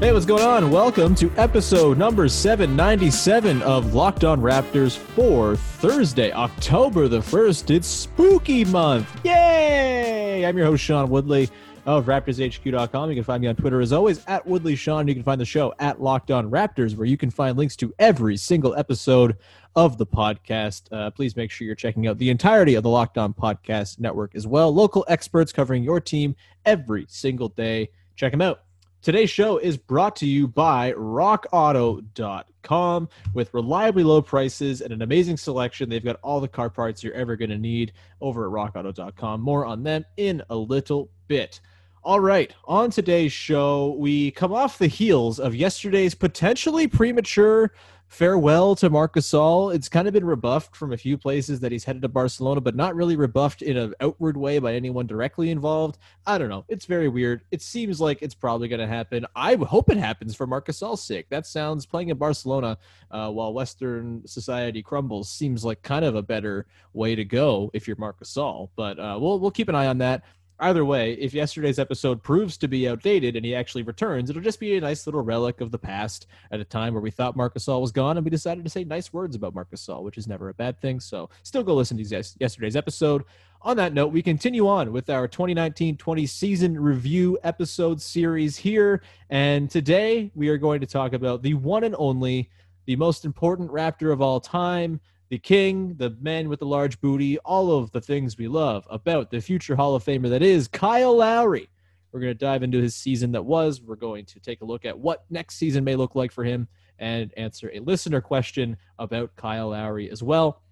Hey, what's going on? Welcome to episode number 797 of Locked On Raptors for Thursday, October the 1st. It's spooky month. Yay! I'm your host, Sean Woodley of RaptorsHQ.com. You can find me on Twitter as always at Woodley Sean. You can find the show at Locked On Raptors, where you can find links to every single episode of the podcast. Uh, please make sure you're checking out the entirety of the Locked On Podcast Network as well. Local experts covering your team every single day. Check them out. Today's show is brought to you by rockauto.com with reliably low prices and an amazing selection. They've got all the car parts you're ever going to need over at rockauto.com. More on them in a little bit. All right, on today's show, we come off the heels of yesterday's potentially premature farewell to Marc Gasol. It's kind of been rebuffed from a few places that he's headed to Barcelona, but not really rebuffed in an outward way by anyone directly involved. I don't know. It's very weird. It seems like it's probably going to happen. I hope it happens for Marc Gasol's sake. That sounds playing in Barcelona uh, while Western society crumbles seems like kind of a better way to go if you're Marc Gasol. But uh, we'll we'll keep an eye on that either way, if yesterday's episode proves to be outdated and he actually returns, it'll just be a nice little relic of the past at a time where we thought Marc Gasol was gone and we decided to say nice words about Marc Gasol, which is never a bad thing. So still go listen to yes- yesterday's episode. On that note, we continue on with our 2019-20 season review episode series here. And today we are going to talk about the one and only, the most important Raptor of all time, the king, the man with the large booty, all of the things we love about the future Hall of Famer that is Kyle Lowry. We're going to dive into his season that was. We're going to take a look at what next season may look like for him and answer a listener question about Kyle Lowry as well.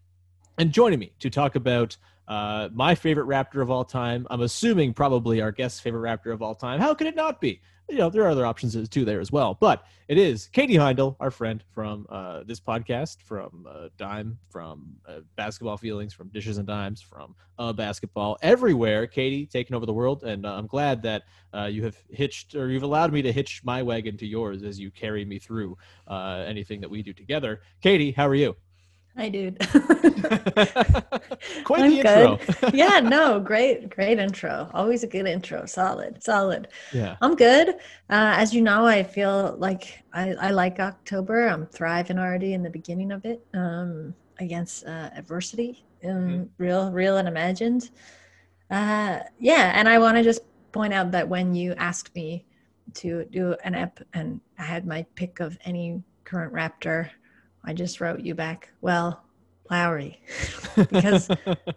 And joining me to talk about uh, my favorite Raptor of all time, I'm assuming probably our guest's favorite Raptor of all time. How could it not be? You know, there are other options too there as well, but it is Katie Heindl, our friend from uh, this podcast, from uh, Dime, from uh, Basketball Feelings, from Dishes and Dimes, from uh, Basketball, everywhere. Katie taking over the world, and uh, I'm glad that you have hitched or you've allowed me to hitch my wagon to yours as you carry me through anything that we do together. Katie, how are you? Hi, dude. Quite I'm the intro. good. yeah, no, great, great intro. Always a good intro. Solid, solid. Yeah. I'm good. Uh, as you know, I feel like I, I like October. I'm thriving already in the beginning of it um, against uh, adversity, um, real, real and imagined. Uh, yeah, and I want to just point out that when you asked me to do an ep and I had my pick of any current Raptor, I just wrote you back. Well, Lowry because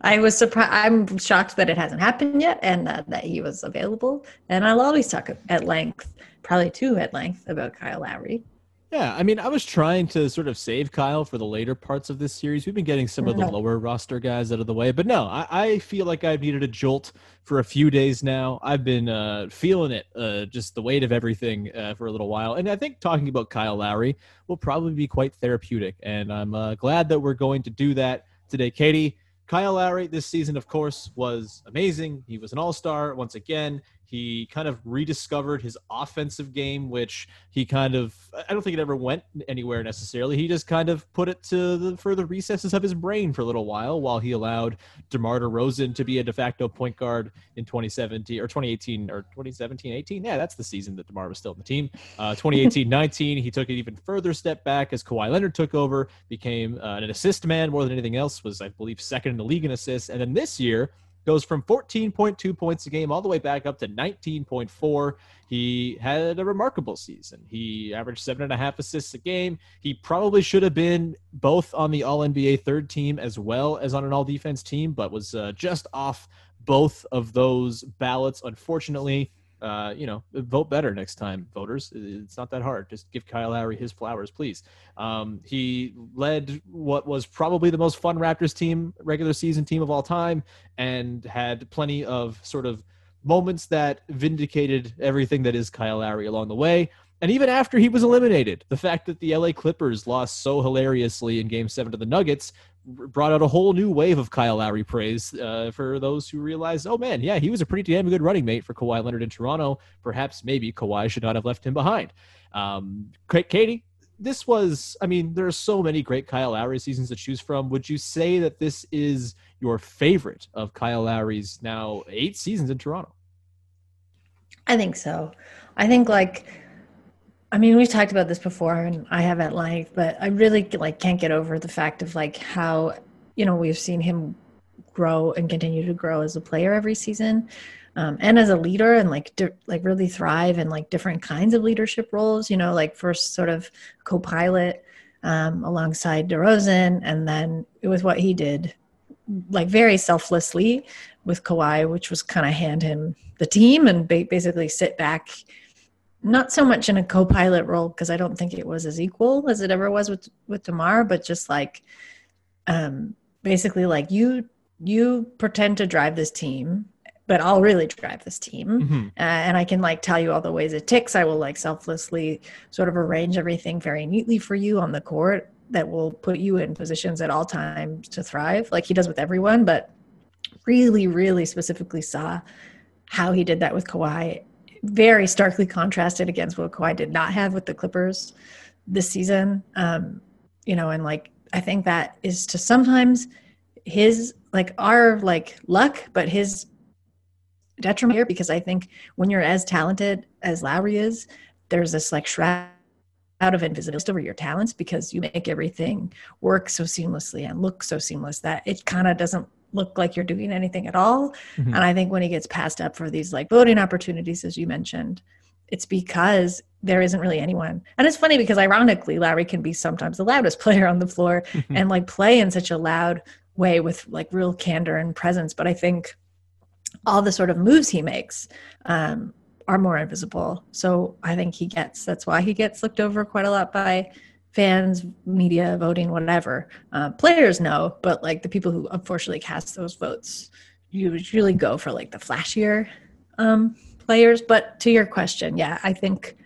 I was surprised. I'm shocked that it hasn't happened yet and that he was available. And I'll always talk at length, probably too at length, about Kyle Lowry. Yeah, I mean, I was trying to sort of save Kyle for the later parts of this series. We've been getting some of the lower roster guys out of the way, but no, I, I feel like I've needed a jolt for a few days now. I've been uh, feeling it, uh, just the weight of everything uh, for a little while. And I think talking about Kyle Lowry will probably be quite therapeutic. And I'm uh, glad that we're going to do that today. Katie, Kyle Lowry this season, of course, was amazing. He was an all star once again. He kind of rediscovered his offensive game, which he kind of, I don't think it ever went anywhere necessarily. He just kind of put it to the further recesses of his brain for a little while while he allowed DeMar DeRozan to be a de facto point guard in 2017 or 2018 or 2017 18. Yeah, that's the season that DeMar was still in the team. Uh, 2018 19, he took an even further step back as Kawhi Leonard took over, became uh, an assist man more than anything else, was, I believe, second in the league in assists. And then this year, goes from 14.2 points a game all the way back up to 19.4. He had a remarkable season. He averaged seven and a half assists a game. He probably should have been both on the All NBA third team as well as on an All Defense team, but was uh, just off both of those ballots, unfortunately uh, you know, vote better next time, voters. It's not that hard. Just give Kyle Lowry his flowers, please. Um, he led what was probably the most fun Raptors team, regular season team of all time, and had plenty of sort of moments that vindicated everything that is Kyle Lowry along the way. And even after he was eliminated, the fact that the LA Clippers lost so hilariously in game seven to the Nuggets brought out a whole new wave of Kyle Lowry praise uh, for those who realized, oh man, yeah, he was a pretty damn good running mate for Kawhi Leonard in Toronto. Perhaps maybe Kawhi should not have left him behind. Um, Katie, this was, I mean, there are so many great Kyle Lowry seasons to choose from. Would you say that this is your favorite of Kyle Lowry's now eight seasons in Toronto? I think so. I think like I mean, we've talked about this before, and I have at length, but I really like can't get over the fact of like how you know we've seen him grow and continue to grow as a player every season, um, and as a leader, and like di- like really thrive in like different kinds of leadership roles. You know, like first sort of co-pilot um, alongside DeRozan, and then with what he did, like very selflessly with Kawhi, which was kind of hand him the team and ba- basically sit back not so much in a co-pilot role because I don't think it was as equal as it ever was with with Demar, but just like um basically like you you pretend to drive this team but I'll really drive this team. Mm-hmm. Uh, and I can like tell you all the ways it ticks. I will like selflessly sort of arrange everything very neatly for you on the court that will put you in positions at all times to thrive, like he does with everyone. But really, really specifically saw how he did that with Kawhi very starkly contrasted against what Kawhi did not have with the Clippers this season. Um, you know, and like I think that is to sometimes his like our like luck, but his detriment here because I think when you're as talented as Lowry is, there's this like shroud of invisibility over your talents because you make everything work so seamlessly and look so seamless that it kind of doesn't look like you're doing anything at all. Mm-hmm. And I think when he gets passed up for these like voting opportunities, as you mentioned, it's because there isn't really anyone. And it's funny because ironically, Lowry can be sometimes the loudest player on the floor mm-hmm. and like play in such a loud way with like real candor and presence. But I think all the sort of moves he makes um, are more invisible. So I think he gets, that's why he gets looked over quite a lot by fans, media, voting, whatever. Uh, players know, but like the people who unfortunately cast those votes you usually go for like the flashier um, players. But to your question, yeah, I think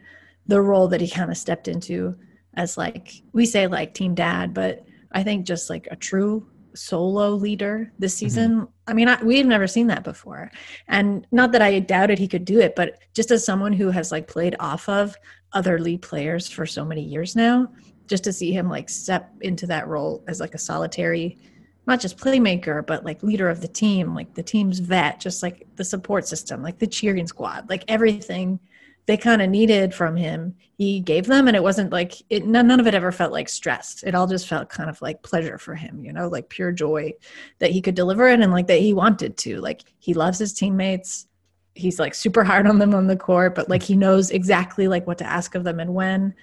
the role that he kind of stepped into as like we say like team dad, but I think just like a true solo leader this mm-hmm. season. Mm-hmm. I mean, I, we've never seen that before. And not that I doubted he could do it, but just as someone who has like played off of other lead players for so many years now, just to see him like step into that role as like a solitary not just playmaker but like leader of the team like the team's vet just like the support system like the cheering squad like everything they kind of needed from him he gave them and it wasn't like it none, none of it ever felt like stressed it all just felt kind of like pleasure for him you know like pure joy that he could deliver it and like that he wanted to. Like he loves his teammates. He's like super hard on them on the court but like he knows exactly like what to ask of them and when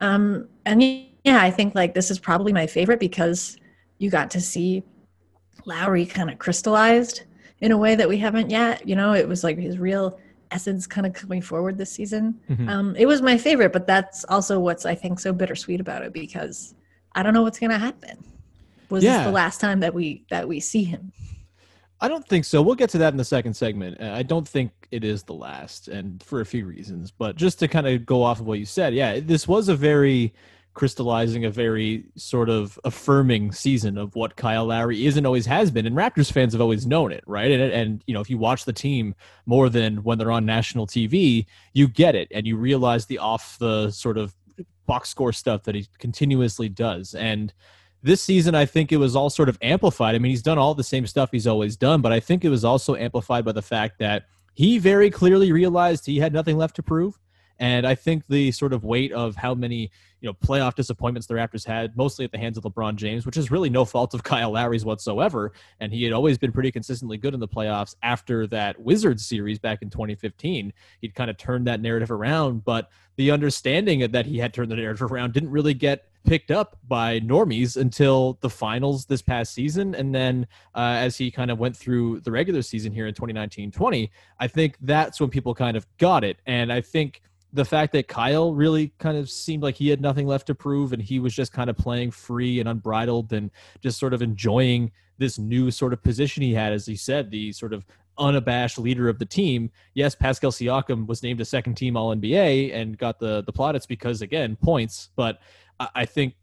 um, and yeah, I think like this is probably my favorite because you got to see Lowry kind of crystallized in a way that we haven't yet. You know, it was like his real essence kind of coming forward this season. Mhm. Um, it was my favorite, but that's also what's I think so bittersweet about it because I don't know what's gonna happen. Was Yeah. this the last time that we that we see him? I don't think so. We'll get to that in the second segment. I don't think it is the last, and for a few reasons. But just to kind of go off of what you said, yeah, this was a very crystallizing, a very sort of affirming season of what Kyle Lowry is and always has been. And Raptors fans have always known it, right? And, and you know, if you watch the team more than when they're on national TV, you get it, and you realize the off the sort of box score stuff that he continuously does. And this season, I think it was all sort of amplified. I mean, he's done all the same stuff he's always done, but I think it was also amplified by the fact that he very clearly realized he had nothing left to prove. And I think the sort of weight of how many, you know, playoff disappointments the Raptors had, mostly at the hands of LeBron James, which is really no fault of Kyle Lowry's whatsoever. And he had always been pretty consistently good in the playoffs after that Wizards series back in 2015. He'd kind of turned that narrative around, but the understanding that he had turned the narrative around didn't really get picked up by normies until the finals this past season. And then uh, as he kind of went through the regular season here in 2019 20, I think that's when people kind of got it. And I think the fact that Kyle really kind of seemed like he had nothing left to prove and he was just kind of playing free and unbridled and just sort of enjoying this new sort of position he had, as he said, the sort of unabashed leader of the team. Yes, Pascal Siakam was named a second team All NBA and got the the plaudits because again points, but I, think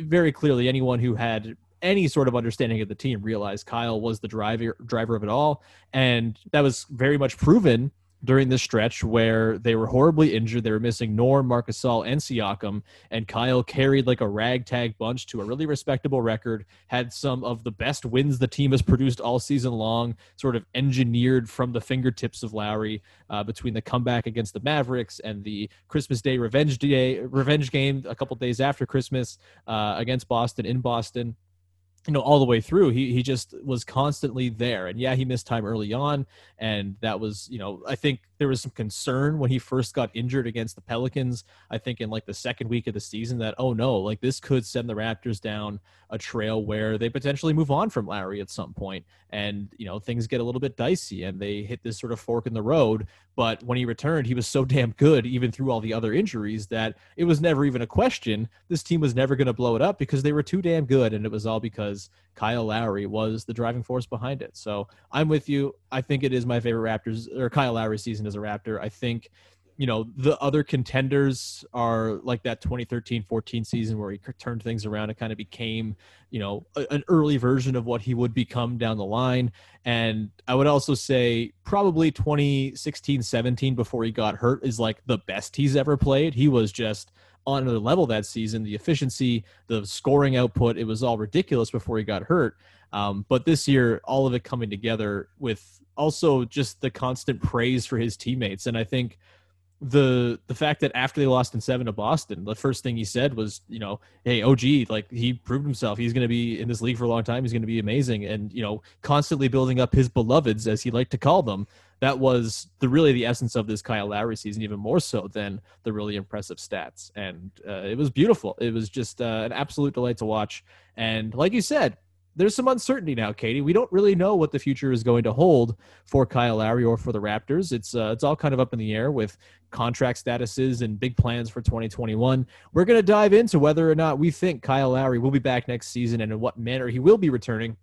very clearly anyone who had any sort of understanding of the team realized Kyle was the driver driver of it all, and that was very much proven during this stretch where they were horribly injured. They were missing Norm, Marcus and Siakam, and Kyle carried like a ragtag bunch to a really respectable record. Had some of the best wins the team has produced all season long, sort of engineered from the fingertips of Lowry uh, between the comeback against the Mavericks and the Christmas Day revenge day revenge game a couple days after Christmas uh, against Boston in Boston you know all the way through he he just was constantly there. And yeah he missed time early on. And that was you know i think there was some concern when he first got injured against the pelicans i think in like the second week of the season that oh no like this could send the raptors down a trail where they potentially move on from Lowry at some point. And you know things get a little bit dicey and they hit this sort of fork in the road. But when he returned he was so damn good even through all the other injuries that it was never even a question. This team was never going to blow it up because they were too damn good and it was all because Kyle Lowry was the driving force behind it. So I'm with you. I think it is my favorite Raptors or Kyle Lowry season as a Raptor. I think you know the other contenders are like that 2013-14 season where he turned things around and kind of became you know a, an early version of what he would become down the line. And i would also say probably 2016-17 before he got hurt is like the best he's ever played. He was just on another level that season the efficiency the scoring output it was all ridiculous before he got hurt. Um, but this year all of it coming together with also just the constant praise for his teammates. And i think the the fact that after they lost in seven to Boston, the first thing he said was, you know, hey, OG, like he proved himself. He's going to be in this league for a long time. He's going to be amazing, and you know, constantly building up his beloveds, as he liked to call them. That was the really the essence of this Kyle Lowry season, even more so than the really impressive stats. And uh, it was beautiful. It was just uh, an absolute delight to watch. And like you said, there's some uncertainty now, Katie. We don't really know what the future is going to hold for Kyle Lowry or for the Raptors. It's uh, it's all kind of up in the air with contract statuses and big plans for 2021. We're going to dive into whether or not we think Kyle Lowry will be back next season and in what manner he will be returning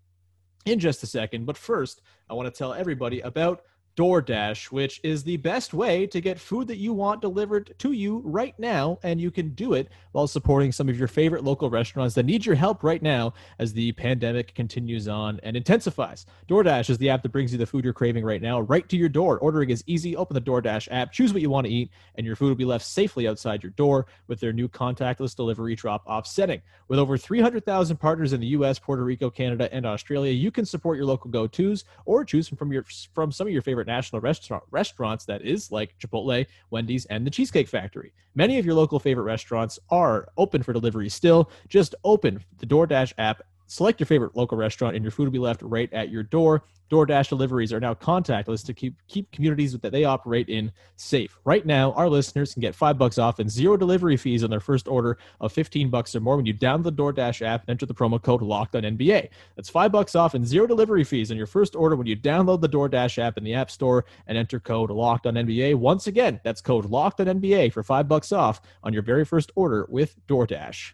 in just a second. But first, I want to tell everybody about DoorDash, which is the best way to get food that you want delivered to you right now. And you can do it while supporting some of your favorite local restaurants that need your help right now as the pandemic continues on and intensifies. DoorDash is the app that brings you the food you're craving right now, right to your door. Ordering is easy. Open the DoorDash app, choose what you want to eat, and your food will be left safely outside your door with their new contactless delivery drop off setting. With over 300,000 partners in the US, Puerto Rico, Canada, and Australia, you can support your local go tos or choose from your from some of your favorite national restaurant restaurants that is like Chipotle, Wendy's, and the Cheesecake Factory. Many of your local favorite restaurants are open for delivery still. Just open the DoorDash app select your favorite local restaurant, and your food will be left right at your door. DoorDash deliveries are now contactless to keep keep communities that they operate in safe. Right now, our listeners can get five bucks off and zero delivery fees on their first order of 15 bucks or more when you download the DoorDash app and enter the promo code Locked on NBA. That's five bucks off and zero delivery fees on your first order when you download the DoorDash app in the App Store and enter code Locked on NBA. Once again, that's code Locked on NBA for five bucks off on your very first order with DoorDash.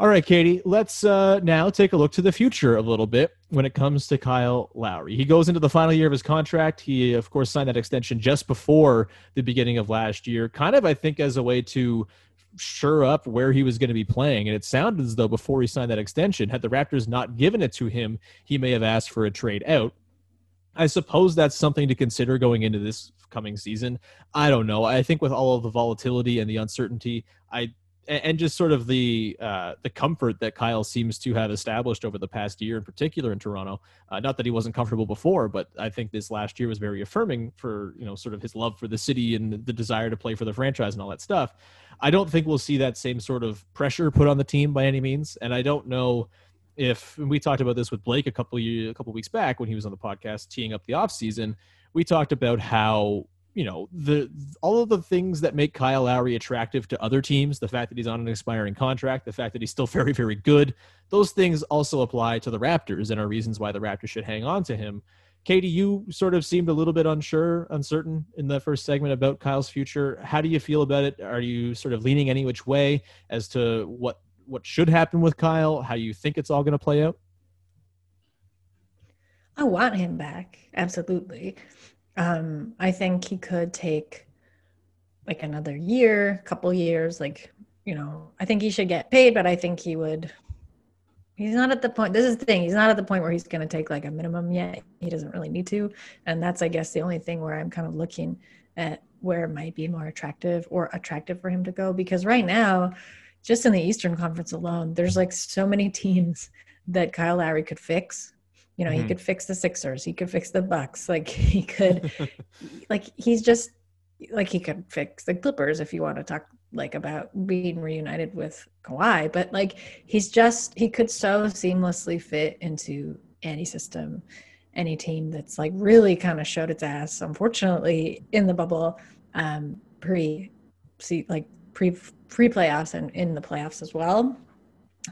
All right, Katie, let's uh, now take a look to the future a little bit when it comes to Kyle Lowry. He goes into the final year of his contract. He, of course, signed that extension just before the beginning of last year, kind of, I think, as a way to sure up where he was going to be playing. And it sounded as though before he signed that extension, had the Raptors not given it to him, he may have asked for a trade out. I suppose that's something to consider going into this coming season. I don't know. I think with all of the volatility and the uncertainty, I and just sort of the uh, the comfort that Kyle seems to have established over the past year, in particular in Toronto. Uh, not that he wasn't comfortable before, but I think this last year was very affirming for you know sort of his love for the city and the desire to play for the franchise and all that stuff. I don't think we'll see that same sort of pressure put on the team by any means, and I don't know if we talked about this with Blake a couple a couple weeks back when he was on the podcast teeing up the off season. We talked about how you know the all of the things that make Kyle Lowry attractive to other teams, the fact that he's on an expiring contract, the fact that he's still very very good, those things also apply to the Raptors and are reasons why the Raptors should hang on to him. Katie, you sort of seemed a little bit unsure, uncertain in the first segment about Kyle's future. How do you feel about it? Are you sort of leaning any which way as to what what should happen with Kyle? How you think it's all going to play out? I want him back, absolutely. Um, I think he could take like another year, couple years. Like, you know, I think he should get paid, but I think he would. He's not at the point. This is the thing. He's not at the point where he's going to take like a minimum yet. He doesn't really need to, and that's, I guess, the only thing where I'm kind of looking at where it might be more attractive or attractive for him to go. Because right now, just in the Eastern Conference alone, there's like so many teams that Kyle Lowry could fix you know, mm-hmm. he could fix the Sixers, he could fix the Bucks, like he could like he's just like he could fix the Clippers if you want to talk like about being reunited with Kawhi, but like he's just he could so seamlessly fit into any system, any team that's like really kind of showed its ass. Unfortunately, in the bubble, um, pre see like pre pre playoffs and in the playoffs as well.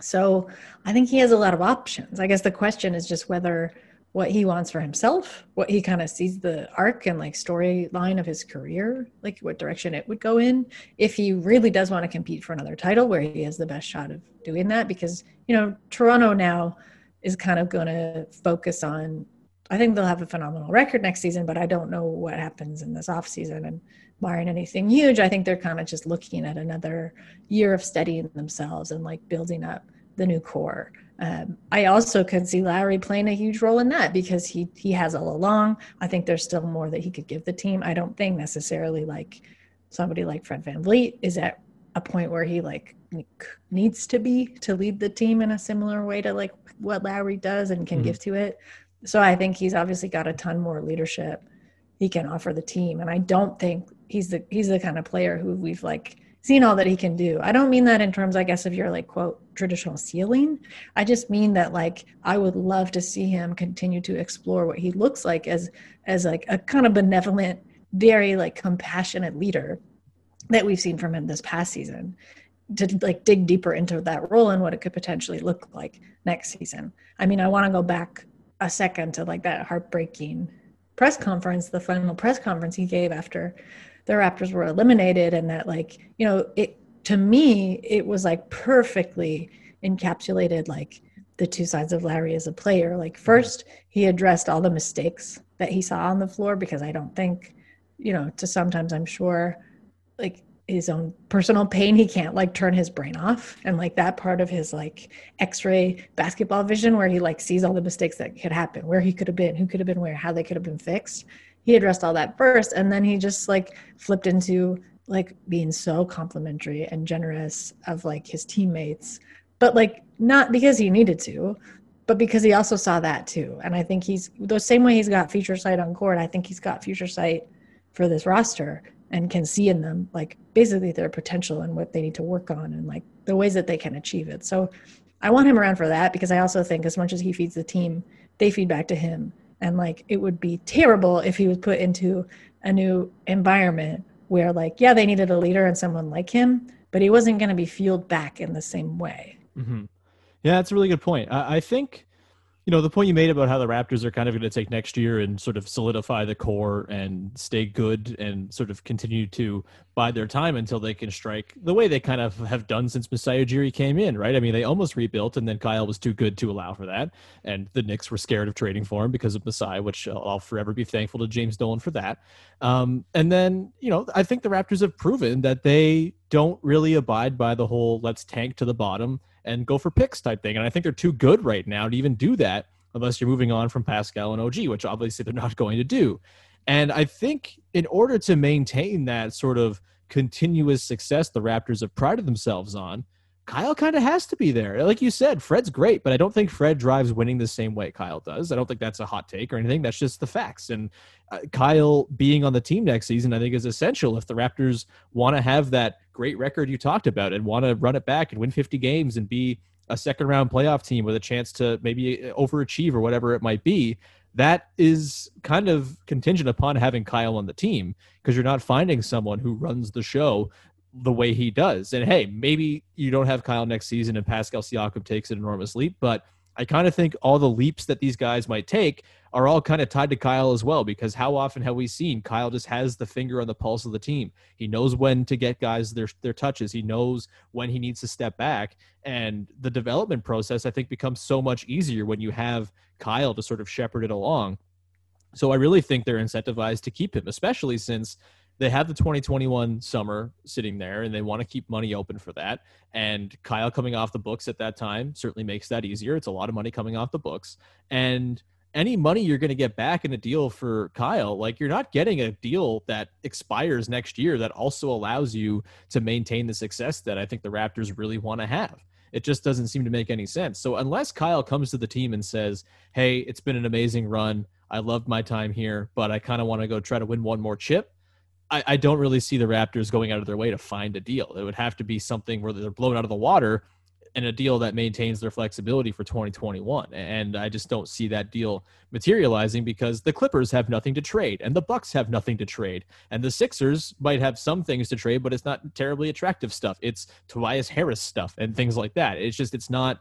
So I think he has a lot of options. I guess the question is just whether what he wants for himself, what he kind of sees the arc and like storyline of his career, like what direction it would go in. If he really does want to compete for another title, where he has the best shot of doing that, because you know Toronto now is kind of going to focus on. I think they'll have a phenomenal record next season, but I don't know what happens in this off season and barring anything huge, I think they're kind of just looking at another year of studying themselves and like building up the new core. Um, I also could see Lowry playing a huge role in that because he he has all along. I think there's still more that he could give the team. I don't think necessarily like somebody like Fred Van VanVleet is at a point where he like needs to be to lead the team in a similar way to like what Lowry does and can mm-hmm. give to it. So I think he's obviously got a ton more leadership he can offer the team. And I don't think he's the he's the kind of player who we've like seen all that he can do. I don't mean that in terms, I guess, of your like quote traditional ceiling. I just mean that like I would love to see him continue to explore what he looks like as as like a kind of benevolent, very like compassionate leader that we've seen from him this past season to like dig deeper into that role and what it could potentially look like next season. I mean, I want to go back a second to like that heartbreaking press conference, the final press conference he gave after the Raptors were eliminated, and that like you know it to me it was like perfectly encapsulated like the two sides of Lowry as a player. Like mm-hmm. first, he addressed all the mistakes that he saw on the floor because I don't think, you know, to sometimes I'm sure like his own personal pain. He can't like turn his brain off. And like that part of his like x-ray basketball vision where he like sees all the mistakes that could happen where he could have been who could have been where how they could have been fixed. He addressed all that first and then he just like flipped into like being so complimentary and generous of like his teammates. But like not because he needed to but because he also saw that too. And i think he's the same way he's got future sight on court i think he's got future sight for this roster and can see in them like basically their potential and what they need to work on and like the ways that they can achieve it. So I want him around for that because I also think as much as he feeds the team, they feed back to him. And like it would be terrible if he was put into a new environment where like, yeah, they needed a leader and someone like him, but he wasn't going to be fueled back in the same way. Mm-hmm. Yeah, that's a really good point. I, I think you know the point you made about how the raptors are kind of going to take next year and sort of solidify the core and stay good and sort of continue to bide their time until they can strike the way they kind of have done since Masai Ujiri came in, right? I mean, they almost rebuilt, and then Kyle was too good to allow for that, and the Knicks were scared of trading for him because of Masai, which I'll forever be thankful to James Dolan for that. Um, and then, you know, I think the Raptors have proven that they don't really abide by the whole "let's tank to the bottom." And go for picks type thing. And I think they're too good right now to even do that unless you're moving on from Pascal and OG, which obviously they're not going to do. And I think in order to maintain that sort of continuous success the Raptors have prided themselves on, Kyle kind of has to be there. Like you said, Fred's great, but I don't think Fred drives winning the same way Kyle does. I don't think that's a hot take or anything. That's just the facts. And uh, Kyle being on the team next season, I think, is essential if the Raptors want to have that great record you talked about and want to run it back and win 50 games and be a second round playoff team with a chance to maybe overachieve or whatever it might be that is kind of contingent upon having Kyle on the team because you're not finding someone who runs the show the way he does. And hey, maybe you don't have Kyle next season and Pascal Siakam takes an enormous leap, but I kind of think all the leaps that these guys might take are all kind of tied to Kyle as well because how often have we seen Kyle just has the finger on the pulse of the team. He knows when to get guys their their touches. He knows when he needs to step back and the development process I think becomes so much easier when you have Kyle to sort of shepherd it along. So I really think they're incentivized to keep him, especially since they have the 2021 summer sitting there and they want to keep money open for that. And Kyle coming off the books at that time certainly makes that easier. It's a lot of money coming off the books. And any money you're going to get back in a deal for Kyle, like you're not getting a deal that expires next year that also allows you to maintain the success that I think the Raptors really want to have. It just doesn't seem to make any sense. So unless Kyle comes to the team and says, "Hey, it's been an amazing run. I loved my time here, but I kind of want to go try to win one more chip." I, I don't really see the Raptors going out of their way to find a deal. It would have to be something where they're blown out of the water and a deal that maintains their flexibility for 2021 and i just don't see that deal materializing because the clippers have nothing to trade and the bucks have nothing to trade and the sixers might have some things to trade but it's not terribly attractive stuff. It's tobias harris stuff and things like that. It's just it's not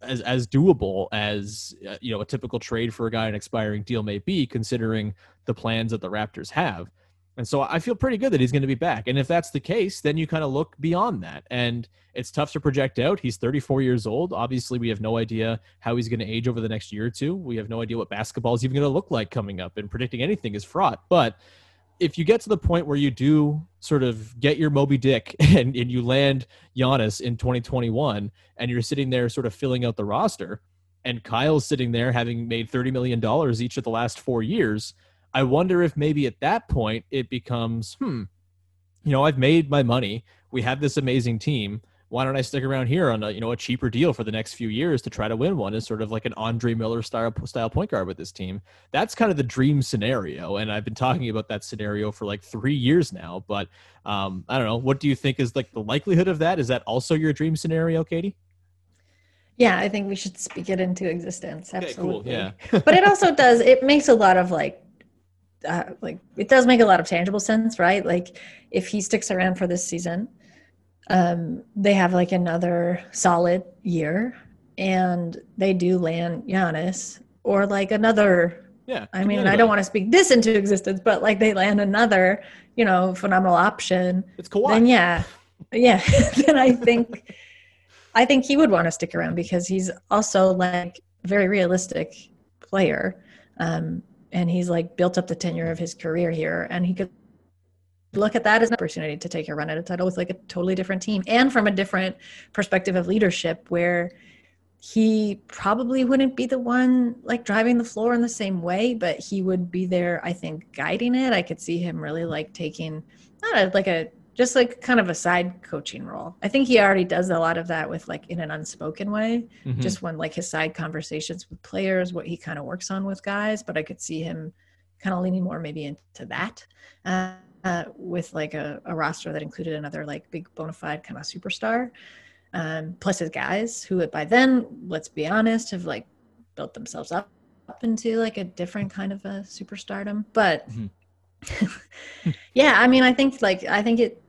as as doable as uh, you know a typical trade for a guy an expiring deal may be considering the plans that the raptors have and so I feel pretty good that he's going to be back. And if that's the case, then you kind of look beyond that. And it's tough to project out. He's 34 years old. Obviously, we have no idea how he's going to age over the next year or two. We have no idea what basketball is even going to look like coming up, and predicting anything is fraught. But if you get to the point where you do sort of get your Moby Dick and, and you land Giannis in 2021 and you're sitting there sort of filling out the roster, and Kyle's sitting there having made $30 million each of the last four years – I wonder if maybe at that point it becomes, hmm, you know, I've made my money. We have this amazing team. Why don't I stick around here on a you know a cheaper deal for the next few years to try to win one as sort of like an Andre Miller style style point guard with this team? That's kind of the dream scenario, and I've been talking about that scenario for like three years now. But um, I don't know. What do you think is like the likelihood of that? Is that also your dream scenario, Katie? Yeah, I think we should speak it into existence. Absolutely. Okay, cool. Yeah. but it also does. It makes a lot of like uh, like it does make a lot of tangible sense, right? Like if he sticks around for this season, um, they have like another solid year, and they do land Giannis or like another Yeah. I mean, I don't want to speak this into existence, but like they land another, you know, phenomenal option. It's Kawhi. Then yeah, yeah. then I think, I think he would want to stick around because he's also like very realistic player, um, and he's like built up the tenure of his career here, and he could look at that as an opportunity to take a run at a title with like a totally different team and from a different perspective of leadership where he probably wouldn't be the one like driving the floor in the same way but he would be there i think guiding it. I could see him really like taking not a, like a just like kind of a side coaching role. I think he already does a lot of that with like in an unspoken way. Mhm. just when like his side conversations with players what he kind of works on with guys but i could see him kind of leaning more maybe into that uh, uh, with like a, a roster that included another like big bona fide kind of superstar. Um, plus his guys who by then let's be honest have like built themselves up, up into like a different kind of a superstardom. But yeah i mean i think like i think it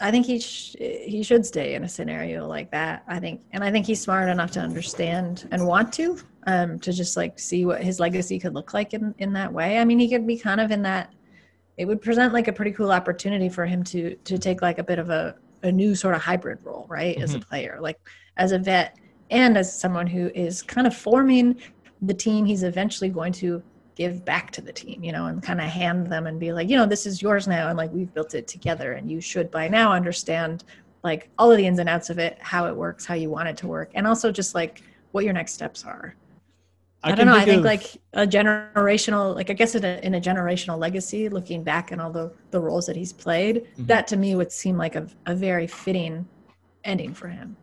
i think he sh- he should stay in a scenario like that i think and i think he's smart enough to understand and want to um to just like see what his legacy could look like in in that way. I mean he could be kind of in that it would present like a pretty cool opportunity for him to to take like a bit of a, a new sort of hybrid role right as a player like as a vet and as someone who is kind of forming the team he's eventually going to give back to the team you know and kind of hand them and be like you know this is yours now and like we've built it together and you should by now understand like all of the ins and outs of it how it works how you want it to work and also just like what your next steps are I, can don't know. I think of- like a generational, like I guess in a, in a generational legacy, looking back and all the the roles that he's played, Mm-hmm. that to me would seem like a, a very fitting ending for him.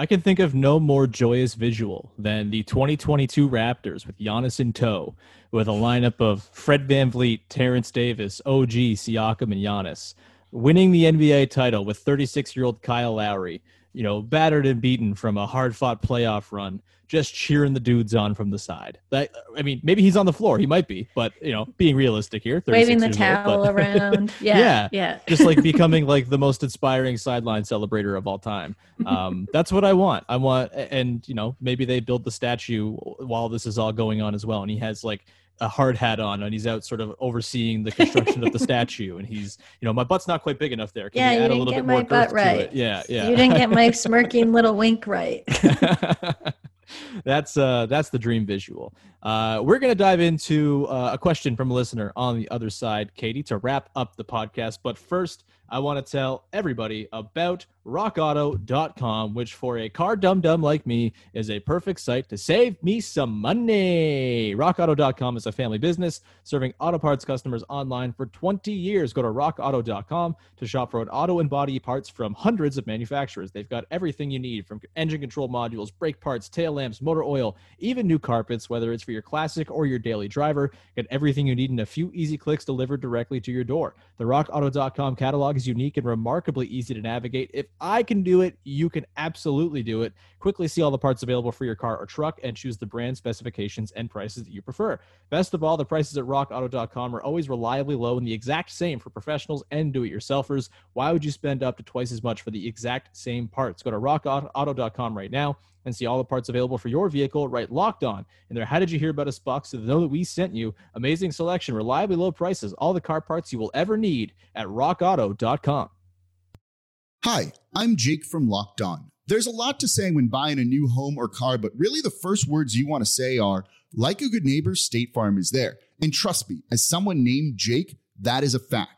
I can think of no more joyous visual than the 2022 Raptors with Giannis in tow, with a lineup of Fred Van Vliet, Terence Davis, OG, Siakam, and Giannis, winning the NBA title with 36 year old Kyle Lowry, you know, battered and beaten from a hard fought playoff run, just cheering the dudes on from the side. That, I mean, maybe he's on the floor. He might be, but, you know, being realistic here, Waving the old, towel but- around. Yeah. yeah, Yeah. just like becoming like the most inspiring sideline celebrator of all time. Um, that's what I want. I want, and you know, maybe they build the statue while this is all going on as well. And he has like a hard hat on, and he's out sort of overseeing the construction of the statue. And he's, you know, my butt's not quite big enough there. Can yeah, you you add a didn't little get bit my more butt right. to it? Yeah, yeah. You didn't get my smirking little wink right. that's uh that's the dream visual uh we're gonna dive into uh, a question from a listener on the other side katie to wrap up the podcast but first i want to tell everybody about rockauto.com which for a car dum dum like me is a perfect site to save me some money. rockauto.com is a family business serving auto parts customers online for 20 years. Go to rockauto.com to shop for auto and body parts from hundreds of manufacturers. They've got everything you need from engine control modules brake parts tail lamps motor oil even new carpets whether it's for your classic or your daily driver. Get everything you need in a few easy clicks delivered directly to your door. The rockauto.com catalog is unique and remarkably easy to navigate. If i can do it you can absolutely do it. Quickly see all the parts available for your car or truck and choose the brand specifications and prices that you prefer. Best of all the prices at rockauto.com are always reliably low and the exact same for professionals and do-it-yourselfers. Why would you spend up to twice as much for the exact same parts? Go to rockauto.com right now and see all the parts available for your vehicle right locked on in their how did you hear about us box so they know that we sent you amazing selection reliably low prices all the car parts you will ever need at rockauto.com Hi, I'm Jake from Locked On. There's a lot to say when buying a new home or car, but really the first words you want to say are, like a good neighbor, State Farm is there. And trust me, as someone named Jake, that is a fact.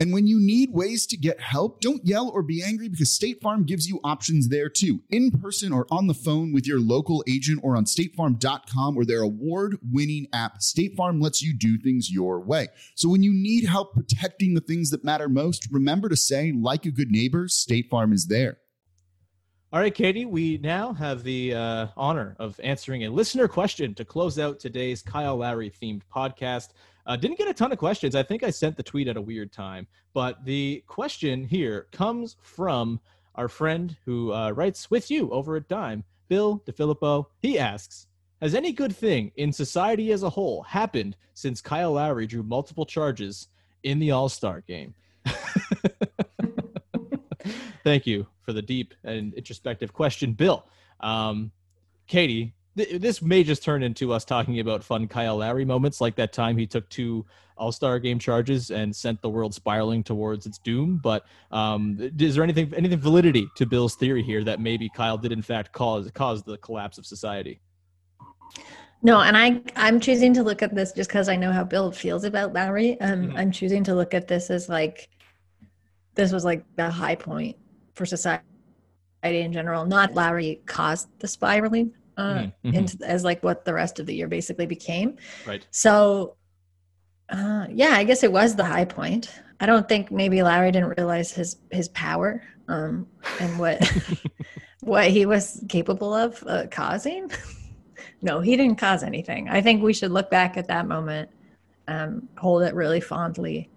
And when you need ways to get help, don't yell or be angry because State Farm gives you options there too, in person or on the phone with your local agent or on statefarm.com or their award winning app. State Farm lets you do things your way. So when you need help protecting the things that matter most, remember to say, like a good neighbor, State Farm is there. All right, Katie, we now have the uh, honor of answering a listener question to close out today's Kyle Lowry themed podcast. Uh, didn't get a ton of questions. I think I sent the tweet at a weird time, but the question here comes from our friend who uh, writes with you over at Dime, Bill DiFilippo. He asks, has any good thing in society as a whole happened since Kyle Lowry drew multiple charges in the All Star game? Thank you for the deep and introspective question, Bill. Um, Katie, th- this may just turn into us talking about fun Kyle Lowry moments, like that time he took two All Star game charges and sent the world spiraling towards its doom. But um, is there anything anything validity to Bill's theory here that maybe Kyle did in fact cause cause the collapse of society? No, and I I'm choosing to look at this just because I know how Bill feels about Lowry. Um, Mhm. I'm choosing to look at this as like this was like the high point for society in general. Not Lowry caused the spiraling uh, Mhm, mhm. into as like what the rest of the year basically became. Right. So, uh, yeah, I guess it was the high point. I don't think maybe Larry didn't realize his his power um, and what what he was capable of uh, causing. no, he didn't cause anything. I think we should look back at that moment, um, hold it really fondly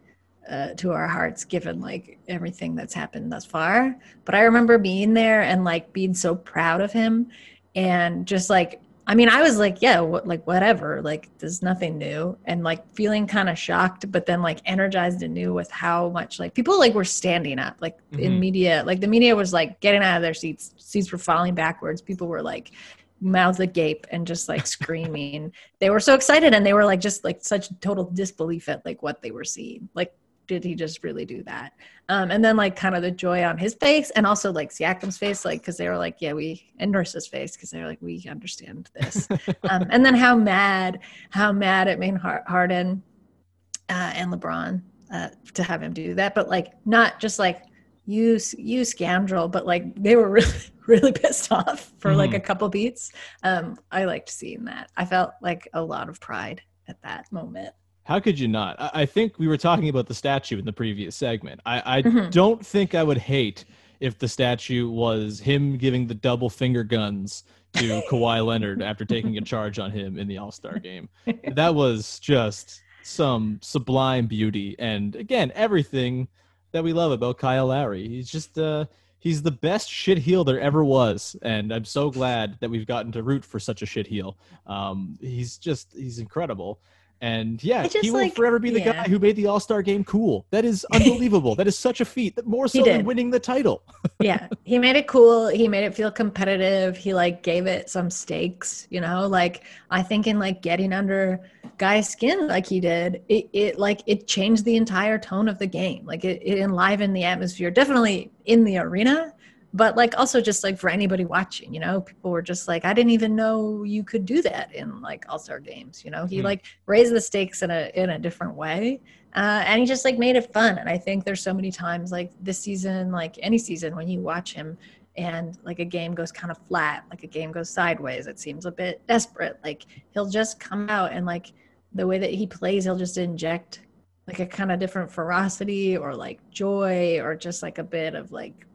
uh, to our hearts, given like everything that's happened thus far. But I remember being there and like being so proud of him, and just like I mean, I was like, yeah, what, like whatever, like there's nothing new, and like feeling kind of shocked, but then like energized anew with how much like people like were standing up, like in Mhm. media, like the media was like getting out of their seats, seats were falling backwards, people were like mouths agape and just like screaming. they were so excited, and they were like just like such total disbelief at like what they were seeing, like. Did he just really do that? Um, and then like kind of the joy on his face, and also like Siakam's face, like because they were like, yeah, we and Nurse's face because they were like, we understand this um, and then how mad, how mad it made Har- Harden uh, and LeBron uh, to have him do that, but like not just like you, you scoundrel, but like they were really, really pissed off for like Mhm. a couple beats. Um, I liked seeing that. I felt like a lot of pride at that moment. How could you not? I, I think we were talking about the statue in the previous segment. I, I Mhm. don't think I would hate if the statue was him giving the double finger guns to Kawhi Leonard after taking a charge on him in the All Star game. That was just some sublime beauty. And again, everything that we love about Kyle Lowry. He's just uh he's the best shit heel there ever was. And I'm so glad that we've gotten to root for such a shit heel. Um he's just he's incredible. And yeah, he will like- forever be the yeah. guy who made the All Star game cool. That is unbelievable. that is such a feat. That more so than winning the title. yeah he made it cool he made it feel competitive he like gave it some stakes you know like i think in like getting under guy's skin like he did it, it like it changed the entire tone of the game like it, it enlivened the atmosphere definitely in the arena but like also just like for anybody watching you know people were just like i didn't even know you could do that in like all-star games you know he Hmm. like raised the stakes in a in a different way uh, and he just like made it fun and i think there's so many times like this season like any season when you watch him and like a game goes kind of flat like a game goes sideways it seems a bit desperate like he'll just come out and like the way that he plays he'll just inject like a kind of different ferocity or like joy or just like a bit of like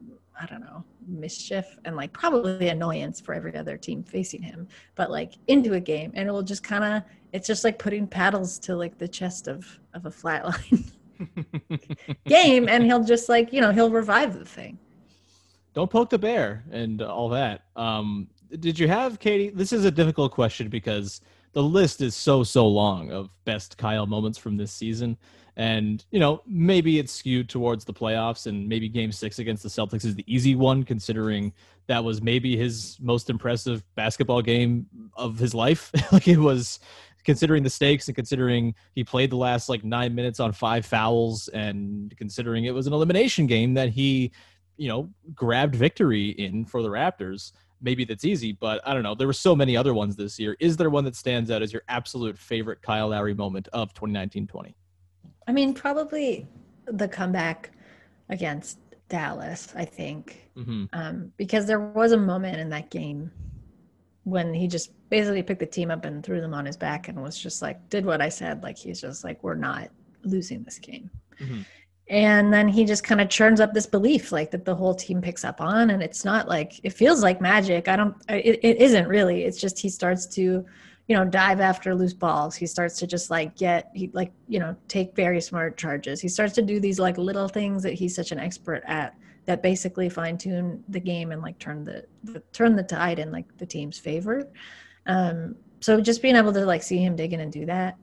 i don't know mischief and like probably annoyance for every other team facing him but like into a game and it will just kind of it's just like putting paddles to like the chest of of a flat line game and he'll just like you know he'll revive the thing don't poke the bear and all that. Um, did you have Katie? This is a difficult question because the list is so so long of best Kyle moments from this season, and you know maybe it's skewed towards the playoffs, and maybe Game Six against the Celtics is the easy one, considering that was maybe his most impressive basketball game of his life. like it was. Considering the stakes and considering he played the last like nine minutes on five fouls, and considering it was an elimination game that he you know, grabbed victory in for the Raptors. Maybe that's easy, but I don't know. There were so many other ones this year. Is there one that stands out as your absolute favorite Kyle Lowry moment of 2019-20? I mean, probably the comeback against Dallas, I think, Mm-hmm. um, because there was a moment in that game when he just basically picked the team up and threw them on his back and was just like, did what I said. Like, he's just like, we're not losing this game. Mhm. And then he just kind of churns up this belief, like that the whole team picks up on. And it's not like, it feels like magic. I don't, it, it isn't really. It's just he starts to you know, dive after loose balls. He starts to just like get, he like, you know, take very smart charges. He starts to do these like little things that he's such an expert at that basically fine tune the game and like turn the, the turn the tide in like the team's favor. Um, so just being able to like see him dig in and do that,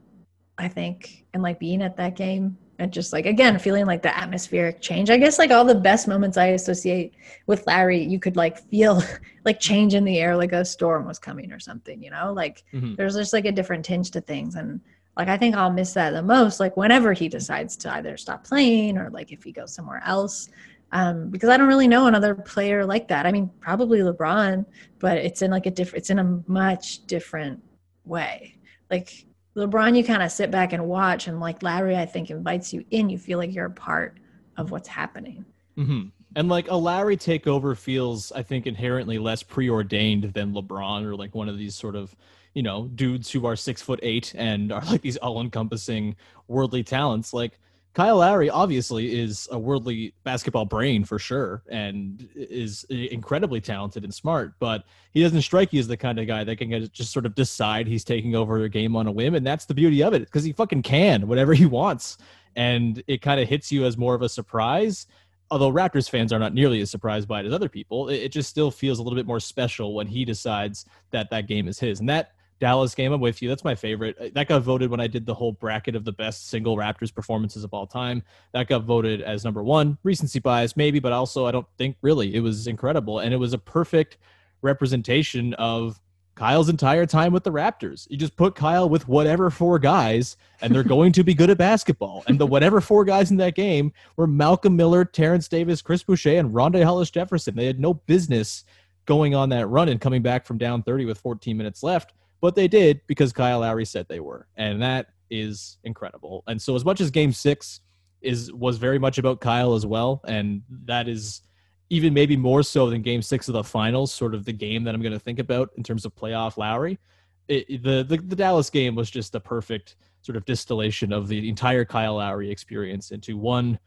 I think, and like being at that game and just like again feeling like the atmospheric change. I guess like all the best moments i associate with larry you could like feel like change in the air like a storm was coming or something you know? Like Mhm. there's just like a different tinge to things. And like i think i'll miss that the most like whenever he decides to either stop playing or like if he goes somewhere else. Um because i don't really know another player like that. I mean probably lebron but it's in like a different it's in a much different way. Like LeBron, you kind of sit back and watch, and like Larry, I think invites you in. You feel like you're a part of what's happening. hmm And like a Larry takeover feels, I think, inherently less preordained than LeBron or like one of these sort of, you know, dudes who are six foot eight and are like these all encompassing worldly talents. Like Kyle Lowry obviously is a worldly basketball brain for sure and is incredibly talented and smart, but he doesn't strike you as the kind of guy that can just sort of decide he's taking over a game on a whim. And that's the beauty of it because he fucking can whatever he wants. And it kind of hits you as more of a surprise. Although Raptors fans are not nearly as surprised by it as other people, it, just still feels a little bit more special when he decides that that game is his. And that Dallas game, I'm with you. That's my favorite. Uh, That got voted when I did the whole bracket of the best single Raptors performances of all time. That got voted as number one. Recency bias, maybe, but also I don't think really. It was incredible. And it was a perfect representation of Kyle's entire time with the Raptors. You just put Kyle with whatever four guys, and they're going to be good at basketball. And the whatever four guys in that game were Malcolm Miller, Terence Davis, Chris Boucher, and Rondae Hollis Jefferson. They had no business going on that run and coming back from down 30 with 14 minutes left but they did because Kyle Lowry said they were, and that is incredible. And so, as much as Game Six is was very much about Kyle as well, and that is even maybe more so than Game Six of the finals, sort of the game that I'm going to think about in terms of playoff Lowry. It, the, the the Dallas game was just the perfect sort of distillation of the entire Kyle Lowry experience into one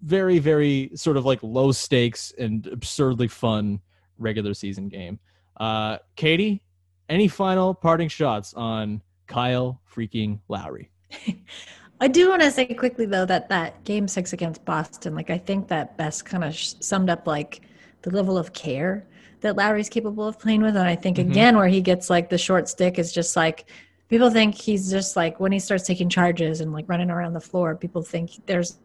very very sort of like low stakes and absurdly fun regular season game. Uh, Katie, any final parting shots on Kyle freaking Lowry? I do want to say quickly though that that game six against Boston, like I think that best kind of sh- summed up like the level of care that Lowry's capable of playing with, and I think Mhm. again where he gets like the short stick is just like people think he's just like when he starts taking charges and like running around the floor, people think there's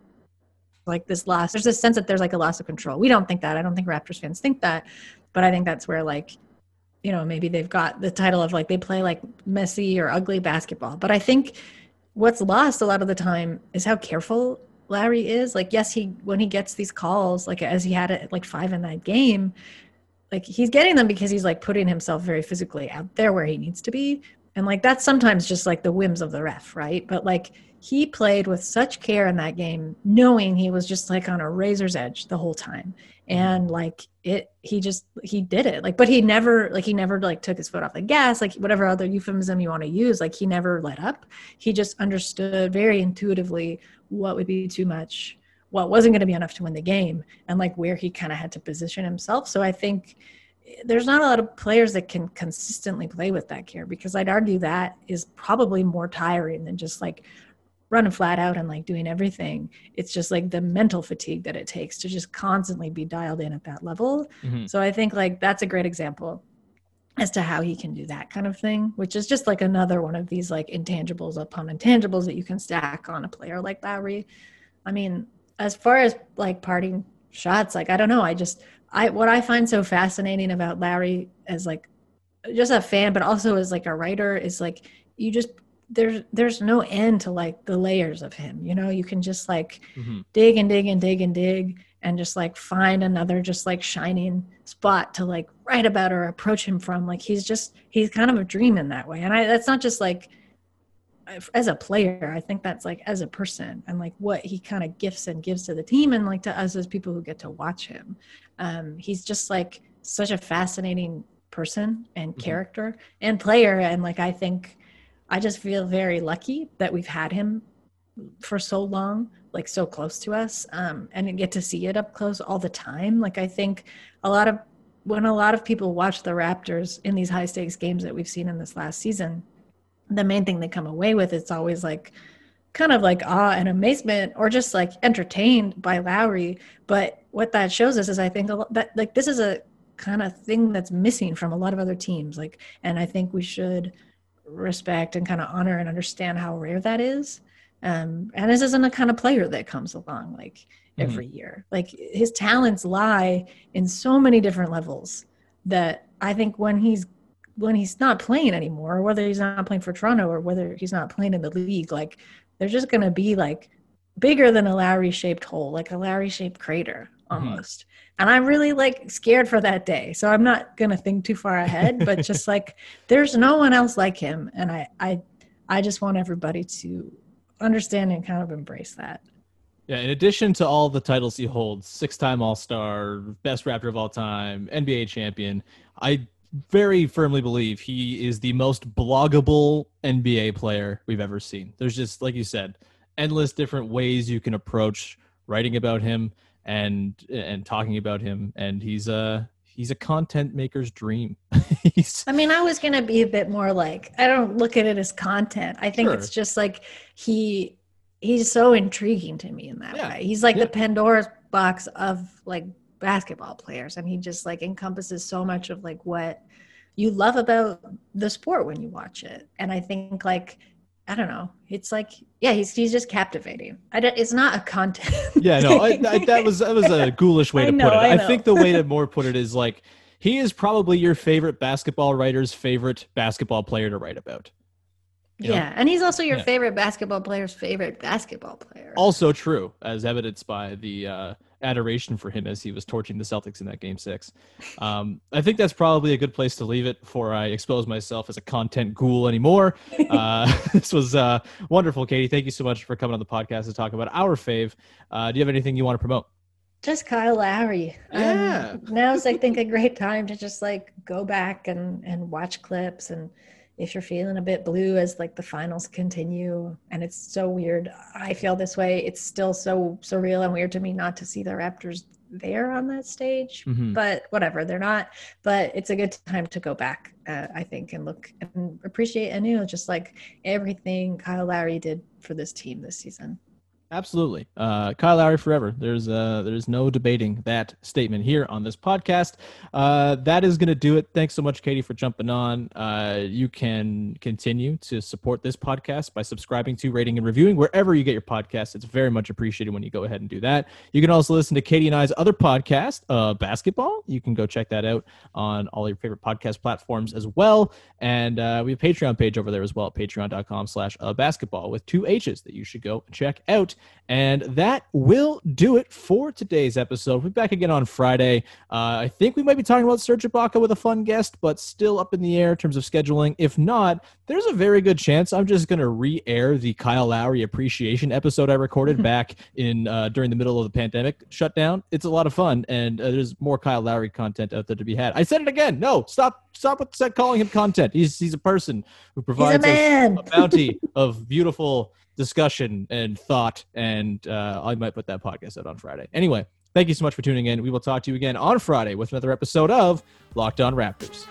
like this loss. There's a sense that there's like a loss of control. We don't think that. I don't think Raptors fans think that, but I think that's where like you know maybe they've got the title of like they play like messy or ugly basketball. But i think what's lost a lot of the time is how careful larry is. Like yes he when he gets these calls like as he had it like five in that game like he's getting them because he's like putting himself very physically out there where he needs to be. And like that's sometimes just like the whims of the ref right? But like he played with such care in that game knowing he was just like on a razor's edge the whole time Mm-hmm. and like it he just he did it. Like but he never like he never like took his foot off the gas like whatever other euphemism you want to use like he never let up. He just understood very intuitively what would be too much what wasn't going to be enough to win the game and like where he kind of had to position himself. So i think eh, there's not a lot of players that can consistently play with that care because i'd argue that is probably more tiring than just like running flat out and like doing everything it's just like the mental fatigue that it takes to just constantly be dialed in at that level Mhm. so i think like that's a great example as to how he can do that kind of thing which is just like another one of these like intangibles upon intangibles that you can stack on a player like lowry i mean as far as like parting shots like i don't know i just i what i find so fascinating about larry as like just a fan but also as like a writer is like you just there's there's no end to like the layers of him you know? You can just like dig and dig and dig and dig and just like find another just like shining spot to like write about or approach him from. Like he's just he's kind of a dream in that way. And i that's not just like as a player i think that's like as a person and like what he kind of gifts and gives to the team and like to us as people who get to watch him. Um he's just like such a fascinating person and character and player. And like i think i just feel very lucky that we've had him for so long like so close to us um and get to see it up close all the time like i think a lot of when a lot of people watch the raptors in these high stakes games that we've seen in this last season the main thing they come away with is always like kind of like awe and amazement or just like entertained by Lowry. But what that shows us is I think a lot that like this is a kind of thing that's missing from a lot of other teams. Like, and I think we should respect and kind of honor and understand how rare that is. Um, and this isn't a kind of player that comes along like every mm-hmm. year. Like his talents lie in so many different levels that I think when he's when he's not playing anymore, whether he's not playing for Toronto or whether he's not playing in the league, like they're just going to be like bigger than a Lowry shaped hole, like a Lowry shaped crater. Almost. Mm-hmm. And I'm really like scared for that day. So I'm not going to think too far ahead, but just like there's no one else like him. And I, I, I just want everybody to understand and kind of embrace that. Yeah, in addition to all the titles he holds, six-time All-Star, best Raptor of all time, NBA champion, I very firmly believe he is the most bloggable NBA player we've ever seen. There's just, like you said, endless different ways you can approach writing about him and and talking about him, and he's a he's a content maker's dream. I mean, I was gonna be a bit more like I don't look at it as content. I think sure. it's just like he he's so intriguing to me in that yeah. way. He's like yeah. the Pandora's box of like basketball players and he just like encompasses so much of like what you love about the sport when you watch it and i think like i don't know it's like yeah he's he's just captivating I don't, it's not a content yeah no I, I, that was that was a ghoulish way to know, put it I, I think the way to more put it is like he is probably your favorite basketball writer's favorite basketball player to write about yeah, know? and he's also your yeah. favorite basketball player's favorite basketball player. Also true, as evidenced by the uh, adoration for him as he was torching the Celtics in that game six. Um, I think that's probably a good place to leave it before I expose myself as a content ghoul anymore. Uh, this was uh, wonderful, Katie. Thank you so much for coming on the podcast to talk about our fave. Uh, do you have anything you want to promote? Just Kyle Lowry. Yeah. Um, now's I think a great time to just like go back and and watch clips and if you're feeling a bit blue as like the finals continue and it's so weird i feel this way. It's still so surreal and weird to me not to see the raptors there on that stage mm-hmm. but whatever they're not. But it's a good time to go back uh, i think and look and appreciate anew just like everything kyle lowry did for this team this season Absolutely, uh, Kyle Lowry forever. There's uh, there's no debating that statement here on this podcast. Uh, that is going to do it. Thanks so much, Katie, for jumping on. Uh, you can continue to support this podcast by subscribing to, rating, and reviewing wherever you get your podcast. It's very much appreciated when you go ahead and do that. You can also listen to Katie and I's other podcast, uh, Basketball. You can go check that out on all your favorite podcast platforms as well. And uh, we have a Patreon page over there as well at patreon.com/slash basketball with two H's that you should go check out. And that will do it for today's episode. We'll be back again on Friday. Uh, I think we might be talking about Serge Ibaka with a fun guest, but still up in the air in terms of scheduling. If not, there's a very good chance I'm just going to re-air the Kyle Lowry appreciation episode I recorded back in uh, during the middle of the pandemic shutdown. It's a lot of fun, and uh, there's more Kyle Lowry content out there to be had. I said it again. No, stop, stop with calling him content. He's he's a person who provides a, a bounty of beautiful discussion and thought. And uh, I might put that podcast out on Friday. Anyway, thank you so much for tuning in. We will talk to you again on Friday with another episode of Locked On Raptors.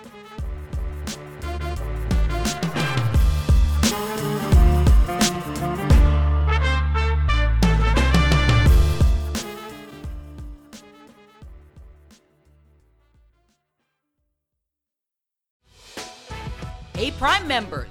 Hey, Prime members